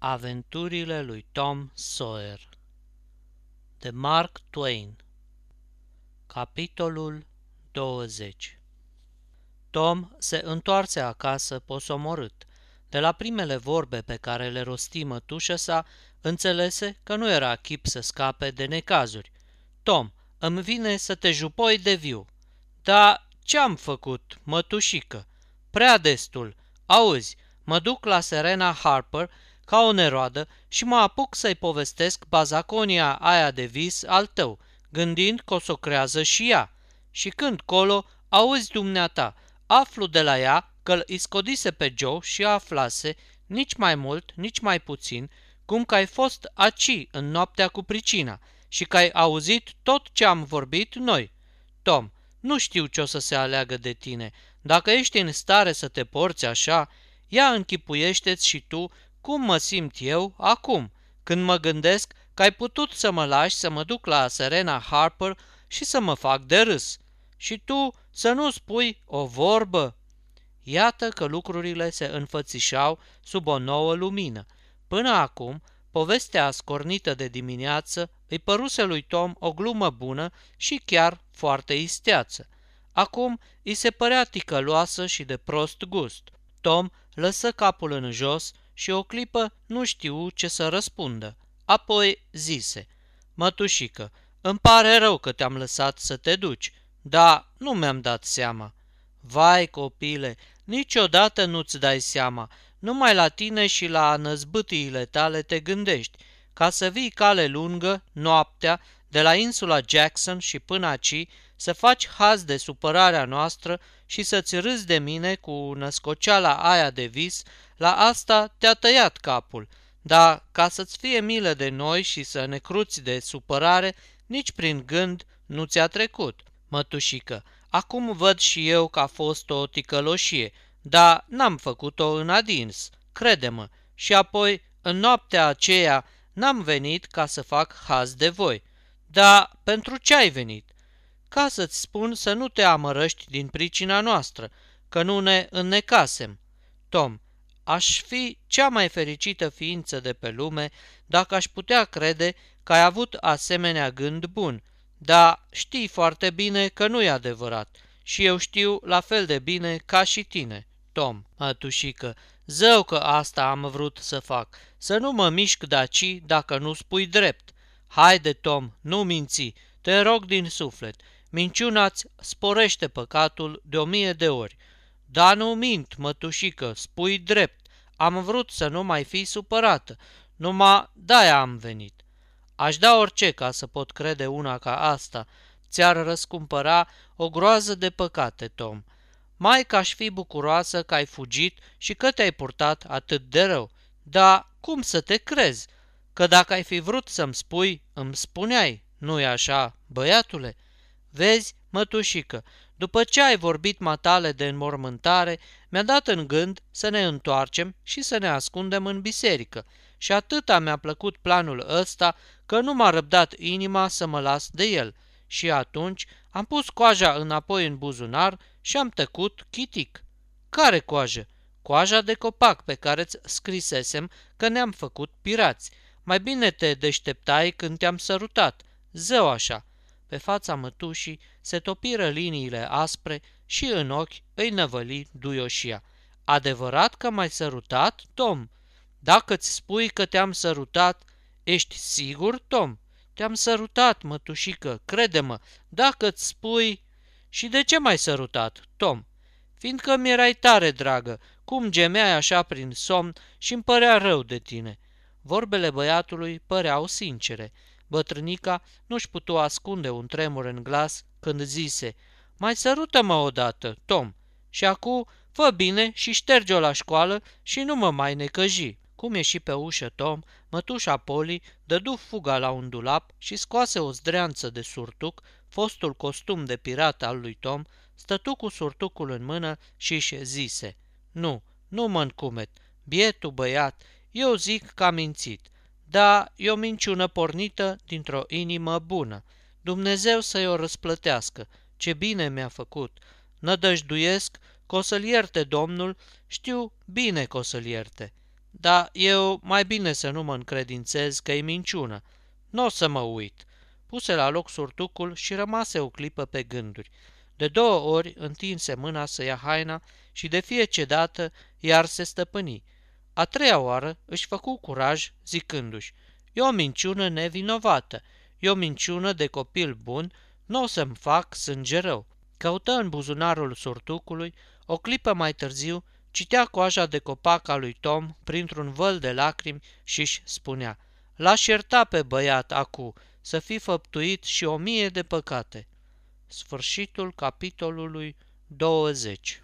Aventurile lui Tom Sawyer de Mark Twain Capitolul 20 Tom se întoarse acasă posomorât. De la primele vorbe pe care le rosti mătușă sa, înțelese că nu era chip să scape de necazuri. Tom, îmi vine să te jupoi de viu. Da, ce-am făcut, mătușică? Prea destul. Auzi, mă duc la Serena Harper ca o neroadă și mă apuc să-i povestesc bazaconia aia de vis al tău, gândind că o să o creează și ea. Și când colo, auzi dumneata, aflu de la ea că îl iscodise pe Joe și aflase, nici mai mult, nici mai puțin, cum că ai fost aci în noaptea cu pricina și că ai auzit tot ce am vorbit noi. Tom, nu știu ce o să se aleagă de tine. Dacă ești în stare să te porți așa, ia închipuiește-ți și tu cum mă simt eu acum, când mă gândesc că ai putut să mă lași să mă duc la Serena Harper și să mă fac de râs. Și tu să nu spui o vorbă? Iată că lucrurile se înfățișau sub o nouă lumină. Până acum, povestea scornită de dimineață îi păruse lui Tom o glumă bună și chiar foarte isteață. Acum îi se părea ticăloasă și de prost gust. Tom lăsă capul în jos și o clipă nu știu ce să răspundă. Apoi zise, Mătușică, îmi pare rău că te-am lăsat să te duci, dar nu mi-am dat seama. Vai, copile, niciodată nu-ți dai seama, numai la tine și la năzbâtiile tale te gândești, ca să vii cale lungă, noaptea, de la insula Jackson și până aici, să faci haz de supărarea noastră și să-ți râzi de mine cu născoceala aia de vis, la asta te-a tăiat capul. Dar ca să-ți fie milă de noi și să ne cruți de supărare, nici prin gând nu ți-a trecut. Mătușică, acum văd și eu că a fost o ticăloșie, dar n-am făcut-o în adins, crede-mă, și apoi, în noaptea aceea, n-am venit ca să fac haz de voi. Dar pentru ce ai venit? Ca să-ți spun să nu te amărăști din pricina noastră, că nu ne înnecasem. Tom, aș fi cea mai fericită ființă de pe lume dacă aș putea crede că ai avut asemenea gând bun, dar știi foarte bine că nu e adevărat și eu știu la fel de bine ca și tine, Tom, mătușică, zău că asta am vrut să fac, să nu mă mișc daci dacă nu spui drept. Haide, Tom, nu minți, te rog din suflet, minciuna-ți sporește păcatul de o mie de ori. Da, nu mint, mătușică, spui drept, am vrut să nu mai fii supărată, numai de-aia am venit. Aș da orice ca să pot crede una ca asta, ți-ar răscumpăra o groază de păcate, Tom. Mai că aș fi bucuroasă că ai fugit și că te-ai purtat atât de rău. Dar cum să te crezi? Că dacă ai fi vrut să-mi spui, îmi spuneai, nu-i așa, băiatule? Vezi, mătușică, după ce ai vorbit matale de înmormântare, mi-a dat în gând să ne întoarcem și să ne ascundem în biserică. Și atâta mi-a plăcut planul ăsta că nu m-a răbdat inima să mă las de el. Și atunci am pus coaja înapoi în buzunar și am tăcut chitic. Care coajă? Coaja de copac pe care îți scrisesem că ne-am făcut pirați. Mai bine te deșteptai când te-am sărutat. Zău așa. Pe fața mătușii se topiră liniile aspre și în ochi îi năvăli duioșia. Adevărat că m-ai sărutat, Tom? Dacă-ți spui că te-am sărutat, ești sigur, Tom? Te-am sărutat, mătușică, crede-mă, dacă-ți spui... Și de ce m-ai sărutat, Tom? Fiindcă mi-erai tare dragă, cum gemeai așa prin somn și îmi părea rău de tine. Vorbele băiatului păreau sincere. Bătrânica nu-și putu ascunde un tremur în glas când zise, Mai sărută-mă odată, Tom, și acum fă bine și șterge-o la școală și nu mă mai necăji. Cum ieși pe ușă Tom, mătușa Poli dădu fuga la un dulap și scoase o zdreanță de surtuc, fostul costum de pirat al lui Tom, stătu cu surtucul în mână și își zise, Nu, nu mă încumet, bietul băiat, eu zic că a mințit, dar e o minciună pornită dintr-o inimă bună. Dumnezeu să-i o răsplătească, ce bine mi-a făcut. Nădăjduiesc că o să-l ierte Domnul, știu bine că o să-l ierte. Dar eu mai bine să nu mă încredințez că e minciună. Nu o să mă uit. Puse la loc surtucul și rămase o clipă pe gânduri. De două ori întinse mâna să ia haina și de fiecare dată iar se stăpâni. A treia oară își făcu curaj zicându-și, e o minciună nevinovată, e o minciună de copil bun, nu o să-mi fac sânge rău. Căută în buzunarul surtucului, o clipă mai târziu, citea coaja de copac a lui Tom printr-un văl de lacrimi și-și spunea, L-aș ierta pe băiat acu, să fi făptuit și o mie de păcate. Sfârșitul capitolului 20